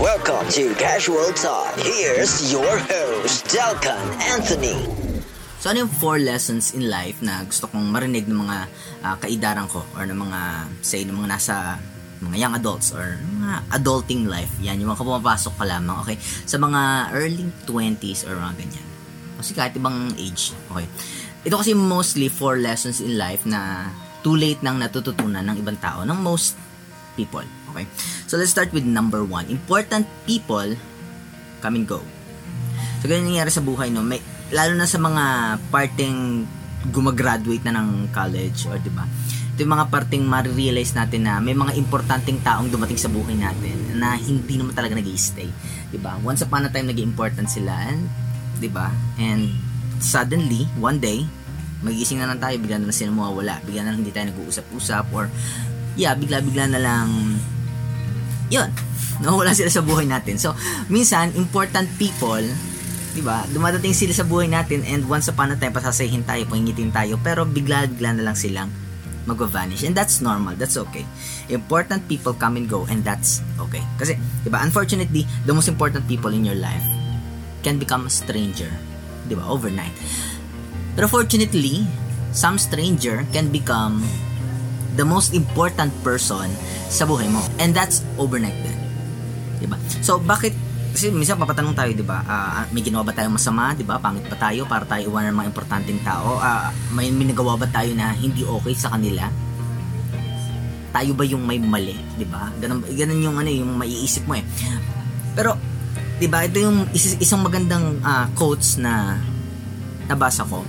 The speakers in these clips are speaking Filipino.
Welcome to Casual Talk. Here's your host, Delcan Anthony. So ano yung four lessons in life na gusto kong marinig ng mga uh, kaidaran ko or ng mga, say, ng mga nasa mga young adults or mga adulting life. Yan, yung mga pumapasok pa lamang, okay? Sa mga early 20s or mga ganyan. Kasi kahit ibang age, okay? Ito kasi mostly four lessons in life na too late nang natututunan ng ibang tao, ng most people. Okay? So, let's start with number one. Important people come and go. So, ganyan nangyayari sa buhay, no? May, lalo na sa mga parting gumagraduate na ng college or 'di ba? Ito yung mga parting ma-realize natin na may mga importanteng taong dumating sa buhay natin na hindi naman talaga nag-stay, 'di ba? Once upon a time naging important sila and 'di ba? And suddenly, one day, magising na lang tayo, bigla na lang sila mawawala, bigla na lang hindi tayo nag-uusap-usap or yeah, bigla-bigla na lang yun, nawala sila sa buhay natin. So, minsan, important people, di ba, dumadating sila sa buhay natin and once upon a time, pasasayin tayo, pangingitin tayo, pero bigla-bigla na lang silang mag-vanish. And that's normal. That's okay. Important people come and go and that's okay. Kasi, di ba, unfortunately, the most important people in your life can become a stranger. Di ba, overnight. Pero fortunately, some stranger can become the most important person sa buhay mo. And that's overnight din. Diba? So, bakit kasi minsan papatanong tayo, 'di ba? Uh, may ginawa ba tayong masama, 'di ba? Pangit pa tayo para tayo iwanan ng mga importanteng tao? Uh, may minagawa ba tayo na hindi okay sa kanila? Tayo ba yung may mali, 'di ba? Ganun, ganun yung ano, yung maiisip mo eh. Pero 'di ba? Ito yung is, isang magandang uh, quotes na nabasa ko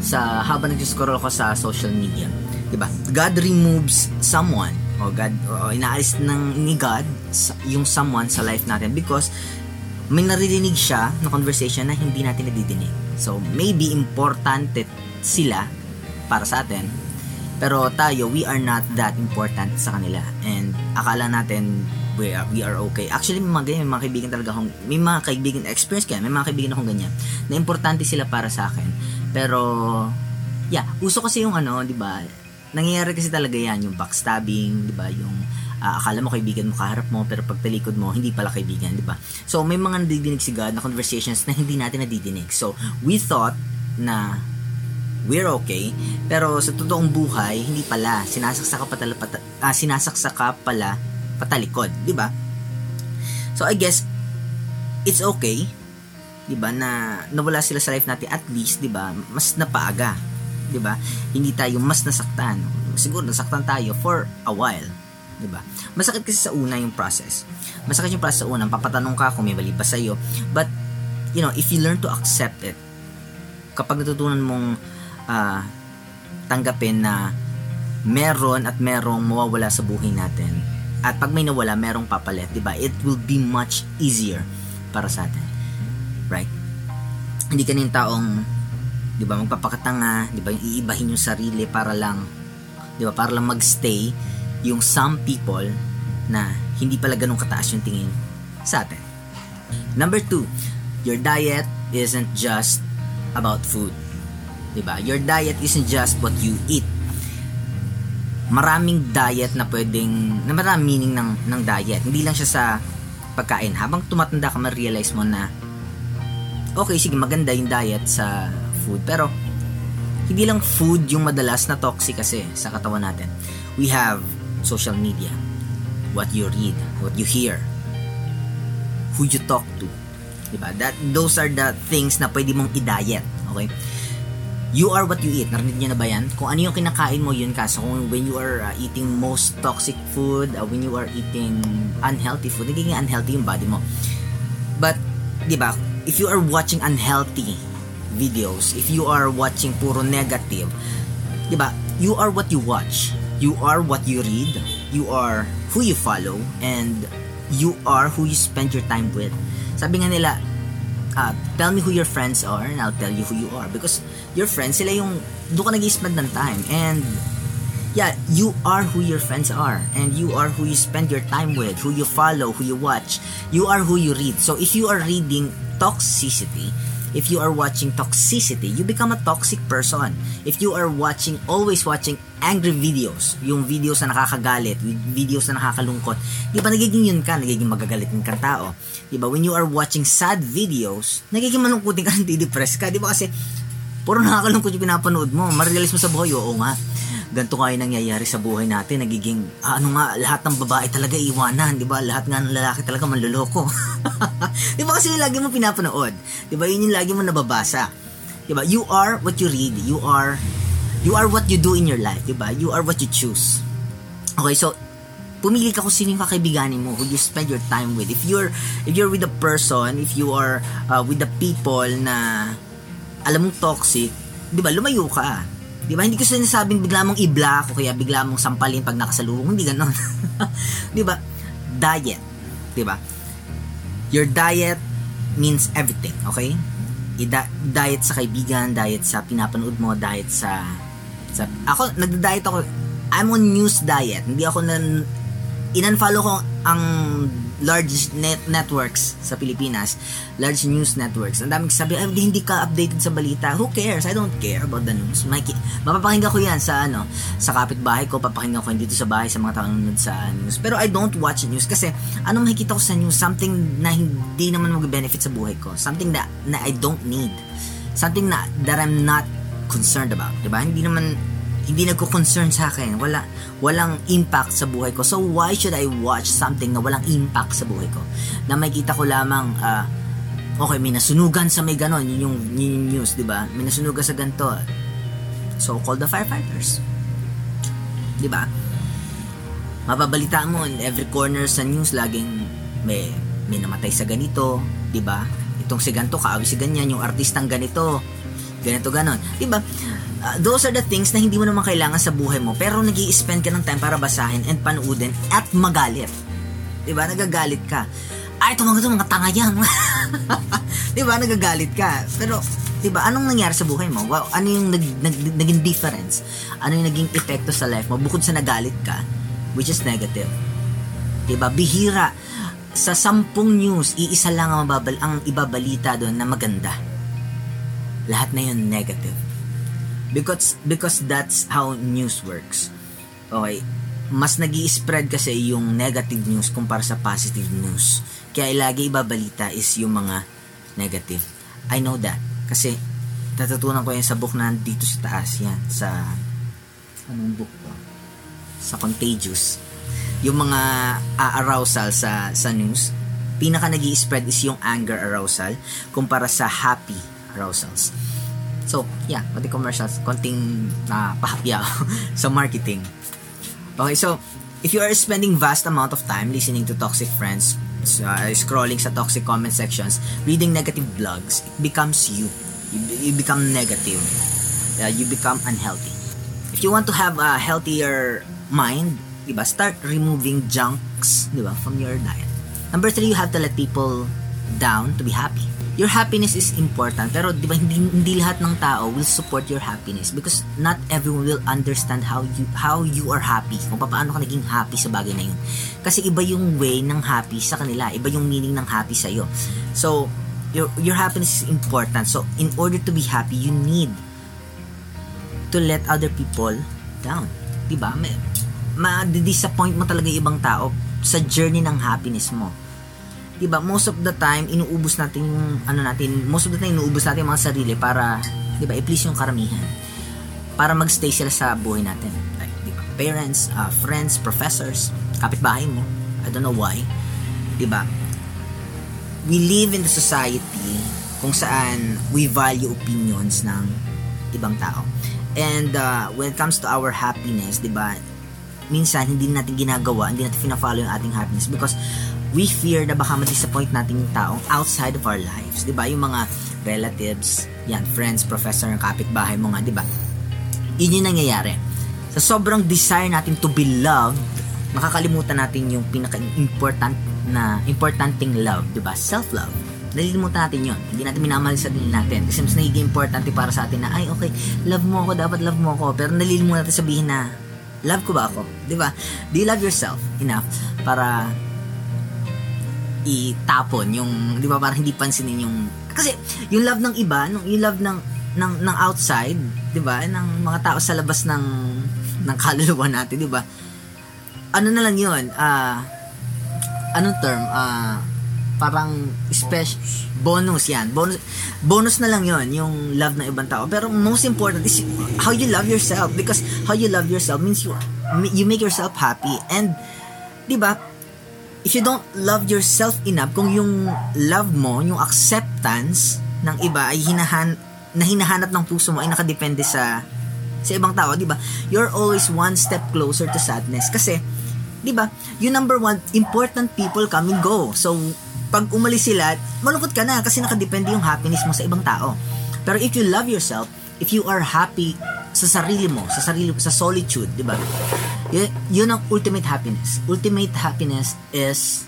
sa habang nag-scroll ako sa social media. 'Di ba? God removes someone o God o inaalis ng ni God yung someone sa life natin because may naririnig siya na conversation na hindi natin nadidinig. So, maybe importante sila para sa atin. Pero tayo, we are not that important sa kanila. And akala natin we are, we are okay. Actually, may mga ganyan, may mga kaibigan talaga akong, may mga kaibigan, experience kaya, may mga kaibigan akong ganyan, na importante sila para sa akin. Pero, yeah, uso kasi yung ano, di ba, nangyayari kasi talaga yan, yung backstabbing, di ba, yung uh, akala mo kaibigan mo kaharap mo pero pag talikod mo hindi pala kaibigan, di ba? So may mga nadidinig si God na conversations na hindi natin nadidinig. So we thought na we're okay, pero sa totoong buhay hindi pala sinasaksak ka pala pata, uh, sinasaksak ka pala patalikod, di ba? So I guess it's okay 'di ba na nawala sila sa life natin at least 'di ba mas napaaga 'di ba? Hindi tayo mas nasaktan. Siguro nasaktan tayo for a while, 'di ba? Masakit kasi sa una yung process. Masakit yung process sa una, papatanong ka kung may mali ba sa iyo. But you know, if you learn to accept it, kapag natutunan mong uh, tanggapin na meron at merong mawawala sa buhay natin, at pag may nawala, merong papalit, 'di ba? It will be much easier para sa atin. Right? Hindi ka taong 'di ba? Magpapakatanga 'di ba? Yung iibahin yung sarili para lang 'di ba? Para lang magstay yung some people na hindi pala ganun kataas yung tingin sa atin. Number two your diet isn't just about food. 'di ba? Your diet isn't just what you eat. Maraming diet na pwedeng na maraming meaning ng ng diet. Hindi lang siya sa pagkain. Habang tumatanda ka ma-realize mo na okay sige maganda yung diet sa food. Pero, hindi lang food yung madalas na toxic kasi sa katawan natin. We have social media, what you read, what you hear, who you talk to. Diba? That, those are the things na pwede mong i-diet. Okay? You are what you eat. Narinig niyo na ba yan? Kung ano yung kinakain mo, yun ka. So, when you are uh, eating most toxic food, uh, when you are eating unhealthy food, nagiging unhealthy yung body mo. But, di ba, if you are watching unhealthy videos, if you are watching puro negative, 'di ba? You are what you watch. You are what you read. You are who you follow and you are who you spend your time with. Sabi nga nila, uh, tell me who your friends are and I'll tell you who you are because your friends sila yung doon ka nag-spend ng time and yeah, you are who your friends are and you are who you spend your time with, who you follow, who you watch. You are who you read. So if you are reading toxicity, if you are watching toxicity, you become a toxic person. If you are watching, always watching angry videos, yung videos na nakakagalit, videos na nakakalungkot, di ba nagiging yun ka, nagiging magagalitin kang tao. Di ba? When you are watching sad videos, nagiging malungkutin ka, depress ka. Di ba kasi, puro nakakalungkot yung pinapanood mo. Marirealize mo sa buhay, oo nga. Ganito nga yung nangyayari sa buhay natin. Nagiging, ah, ano nga, lahat ng babae talaga iwanan. Di ba? Lahat nga ng lalaki talaga manluloko. di ba kasi yung lagi mo pinapanood? Di ba? Yun yung lagi mo nababasa. Di ba? You are what you read. You are You are what you do in your life, 'di ba? You are what you choose. Okay, so pumili ka kung sino yung kakaibiganin mo, who you spend your time with. If you're if you're with a person, if you are uh, with the people na alam mong toxic, 'di ba? Lumayo ka. 'Di ba? Hindi ko sinasabing bigla mong i-block o kaya bigla mong sampalin pag nakasalubong, hindi ganoon. 'Di ba? Diet, 'di ba? Your diet means everything, okay? I- diet sa kaibigan, diet sa pinapanood mo, diet sa sa, ako, nagda-diet ako. I'm on news diet. Hindi ako nan inunfollow ko ang large net networks sa Pilipinas, large news networks. Ang daming sabi, ay, hindi ka updated sa balita. Who cares? I don't care about the news. Maki, mapapakinggan ko yan sa ano, sa kapitbahay ko, papakinggan ko dito sa bahay sa mga tao nanonood sa news. Pero I don't watch news kasi ano makikita ko sa news? Something na hindi naman mag-benefit sa buhay ko. Something that na I don't need. Something na that I'm not concerned about, 'di ba? Hindi naman hindi nagko-concern sa akin. Wala walang impact sa buhay ko. So why should I watch something na walang impact sa buhay ko? Na makita ko lamang uh, okay, may nasunugan sa may ganon, yun yung, yun yung news, 'di ba? May nasunugan sa ganito. So called the firefighters. 'Di ba? Mababalita mo in every corner sa news laging may may namatay sa ganito, 'di ba? Itong si ganito, kaawi si ganyan, yung artistang ganito, ganito ganon. 'Di ba? Uh, those are the things na hindi mo naman kailangan sa buhay mo pero nag spend ka ng time para basahin and panoodin at magalit. 'Di ba? Nagagalit ka. Ay, mga ito, mga tanga yan. 'Di ba? Nagagalit ka. Pero 'di ba? Anong nangyari sa buhay mo? Wow, ano yung nag, nag, naging difference? Ano yung naging epekto sa life mo bukod sa nagalit ka which is negative. 'Di ba? Bihira sa sampung news, iisa lang ang, mababal, ang ibabalita doon na maganda lahat na yun negative. Because, because that's how news works. Okay, mas nag spread kasi yung negative news kumpara sa positive news. Kaya lagi ibabalita is yung mga negative. I know that. Kasi, natutunan ko yan sa book na dito sa taas yan. Sa, anong book to? Sa Contagious. Yung mga uh, arousal sa, sa news, pinaka nag spread is yung anger arousal kumpara sa happy arousals. So, yeah, konting commercials, konting uh, pahapya sa marketing. Okay, so, if you are spending vast amount of time listening to toxic friends, uh, scrolling sa toxic comment sections, reading negative blogs, it becomes you. You, you become negative. Uh, you become unhealthy. If you want to have a healthier mind, diba, start removing junks diba, from your diet. Number three, you have to let people down to be happy your happiness is important pero di ba hindi, hindi lahat ng tao will support your happiness because not everyone will understand how you how you are happy kung paano ka naging happy sa bagay na yun. Kasi iba yung way ng happy sa kanila iba yung meaning ng happy sa iyo so your your happiness is important. So in order to be happy you need to let other people down di ba? Ma-disappoint mo talaga yung ibang tao sa journey ng happiness mo 'di ba most of the time inuubos natin yung ano natin most of the time inuubos natin yung mga sarili para 'di ba i-please yung karamihan. Para magstay sila sa buhay natin. Like 'di ba parents uh, friends professors kapitbahay mo. I don't know why. 'di ba we live in the society kung saan we value opinions ng ibang tao. And uh, when it comes to our happiness 'di ba minsan hindi natin ginagawa, hindi natin fina-follow yung ating happiness because we fear na baka ma-disappoint natin yung taong outside of our lives. 'Di ba? Yung mga relatives, yan, friends, professor, kapitbahay mo nga, 'di ba? Yun yung nangyayari. Sa sobrang desire natin to be loved, makakalimutan natin yung pinaka-important na importanting love, 'di ba? Self-love. Nalilimutan natin yon. Hindi natin minamahal sa sarili natin. Kasi mas nagiging importante para sa atin na, ay, okay, love mo ako, dapat love mo ako. Pero nalilimutan natin sabihin na, love ko ba ako? 'Di ba? Do you love yourself enough para itapon yung 'di ba parang hindi pansinin yung kasi yung love ng iba, yung love ng ng ng outside, 'di ba? Ng mga tao sa labas ng ng kaluluwa natin, di ba? Ano na lang yun, ah, anong term, ah, parang special bonus yan bonus bonus na lang yon yung love ng ibang tao pero most important is how you love yourself because how you love yourself means you you make yourself happy and 'di ba if you don't love yourself enough kung yung love mo yung acceptance ng iba ay hinahan na hinahanap ng puso mo ay nakadepende sa sa ibang tao, 'di ba? You're always one step closer to sadness kasi 'di ba? Yung number one, important people come and go. So, pag umalis sila, malungkot ka na kasi nakadepende yung happiness mo sa ibang tao. Pero if you love yourself, if you are happy sa sarili mo, sa sarili sa solitude, 'di ba? Yun, yun ang ultimate happiness. Ultimate happiness is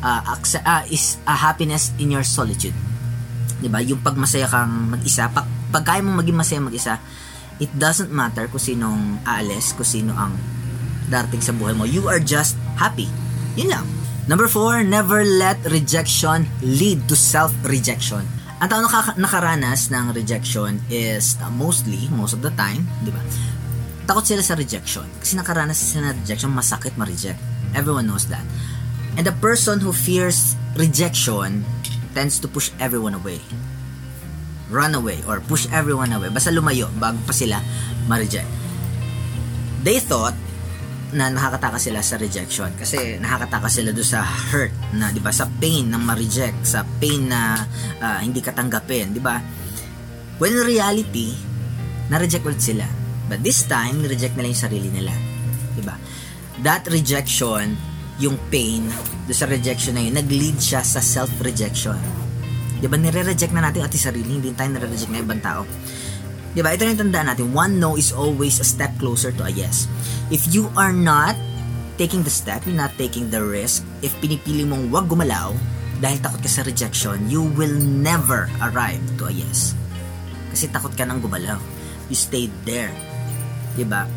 uh, accept, uh, is a happiness in your solitude. 'Di ba? Yung pag masaya kang mag-isa, pag, pag kaya mong maging masaya mag-isa, it doesn't matter kung sinong aalis, kung sino ang darating sa buhay mo. You are just happy. Yun lang. Number four, never let rejection lead to self-rejection. Ang tao nakaka- nakaranas ng rejection is uh, mostly, most of the time, di ba? Takot sila sa rejection. Kasi nakaranas sila ng rejection, masakit ma-reject. Everyone knows that. And the person who fears rejection tends to push everyone away. Run away or push everyone away. Basta lumayo bago pa sila ma-reject. They thought na nakakatakas sila sa rejection. Kasi nakakatakas sila do sa hurt na 'di ba sa pain ng ma-reject sa pain na uh, hindi katanggapin 'di ba? When in reality na-reject ulit sila. But this time ni-reject nila yung sarili nila 'di ba? That rejection yung pain do sa rejection na yun nag-lead siya sa self-rejection. 'di ba nire-reject na natin ating sarili hindi tayo nire-reject ng ibang tao Di ba? Ito na yung tandaan natin. One no is always a step closer to a yes. If you are not taking the step, you're not taking the risk, if pinipili mong wag gumalaw, dahil takot ka sa rejection, you will never arrive to a yes. Kasi takot ka nang gumalaw. You stayed there. Di ba?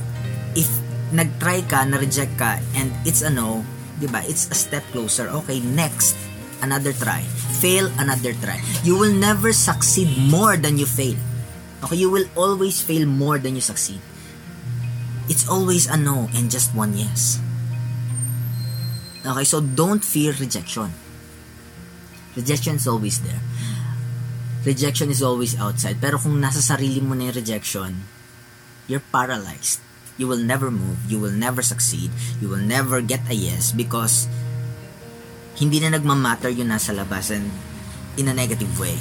If nag-try ka, na-reject ka, and it's a no, di ba? It's a step closer. Okay, next. Another try. Fail, another try. You will never succeed more than you fail. Okay, you will always fail more than you succeed. It's always a no and just one yes. Okay, so don't fear rejection. Rejection is always there. Rejection is always outside. Pero kung nasa sarili mo na yung rejection, you're paralyzed. You will never move. You will never succeed. You will never get a yes because hindi na nagmamatter yung nasa labas and in a negative way.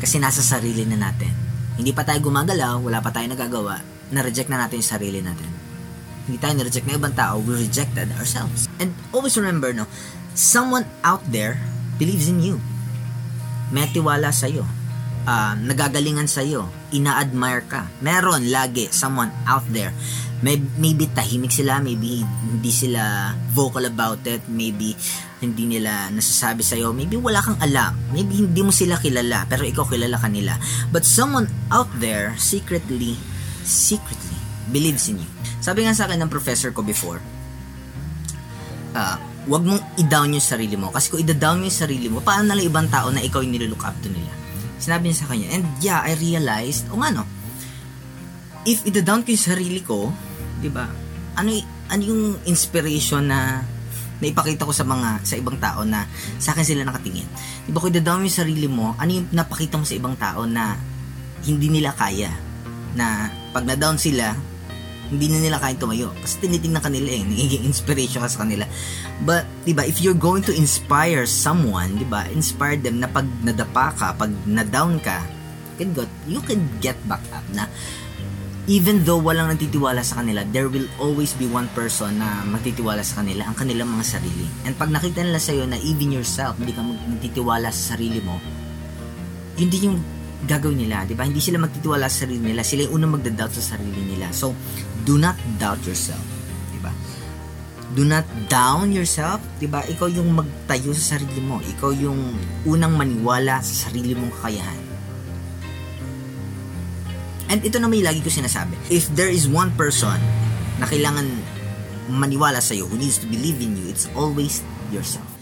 Kasi nasa sarili na natin hindi pa tayo gumagalaw, wala pa tayo nagagawa, na-reject na natin yung sarili natin. Hindi tayo na-reject ng ibang tao, we rejected ourselves. And always remember, no, someone out there believes in you. May tiwala sa'yo. Uh, nagagalingan sa'yo. Ina-admire ka. Meron lagi someone out there may, maybe tahimik sila, maybe hindi sila vocal about it, maybe hindi nila nasasabi sa'yo, maybe wala kang alam, maybe hindi mo sila kilala, pero ikaw kilala kanila. But someone out there, secretly, secretly, believes in you. Sabi nga sa akin ng professor ko before, uh, wag mong i-down yung sarili mo. Kasi kung i-down yung sarili mo, paano nalang ibang tao na ikaw yung nilook up to nila? Sinabi niya sa kanya. And yeah, I realized, o oh, ano, if i-down ko yung sarili ko, 'di ba? Ano ano yung inspiration na naipakita ko sa mga sa ibang tao na sa akin sila nakatingin. 'Di ba kung dadami yung sarili mo, ano yung napakita mo sa ibang tao na hindi nila kaya na pag na-down sila, hindi na nila kaya tumayo. Kasi tinitingnan kanila eh, nagiging inspiration ka sa kanila. But, di ba, if you're going to inspire someone, di ba, inspire them na pag nadapa ka, pag na-down ka, you can, go, you can get back up na even though walang nagtitiwala sa kanila, there will always be one person na magtitiwala sa kanila, ang kanilang mga sarili. And pag nakita nila sa'yo na even yourself, hindi ka magtitiwala sa sarili mo, yun din yung gagawin nila, di ba? Hindi sila magtitiwala sa sarili nila, sila yung unang magda-doubt sa sarili nila. So, do not doubt yourself, di ba? Do not down yourself, di ba? Ikaw yung magtayo sa sarili mo, ikaw yung unang maniwala sa sarili mong kakayahan And ito na may lagi ko sinasabi. If there is one person na kailangan maniwala sa'yo, who needs to believe in you, it's always yourself.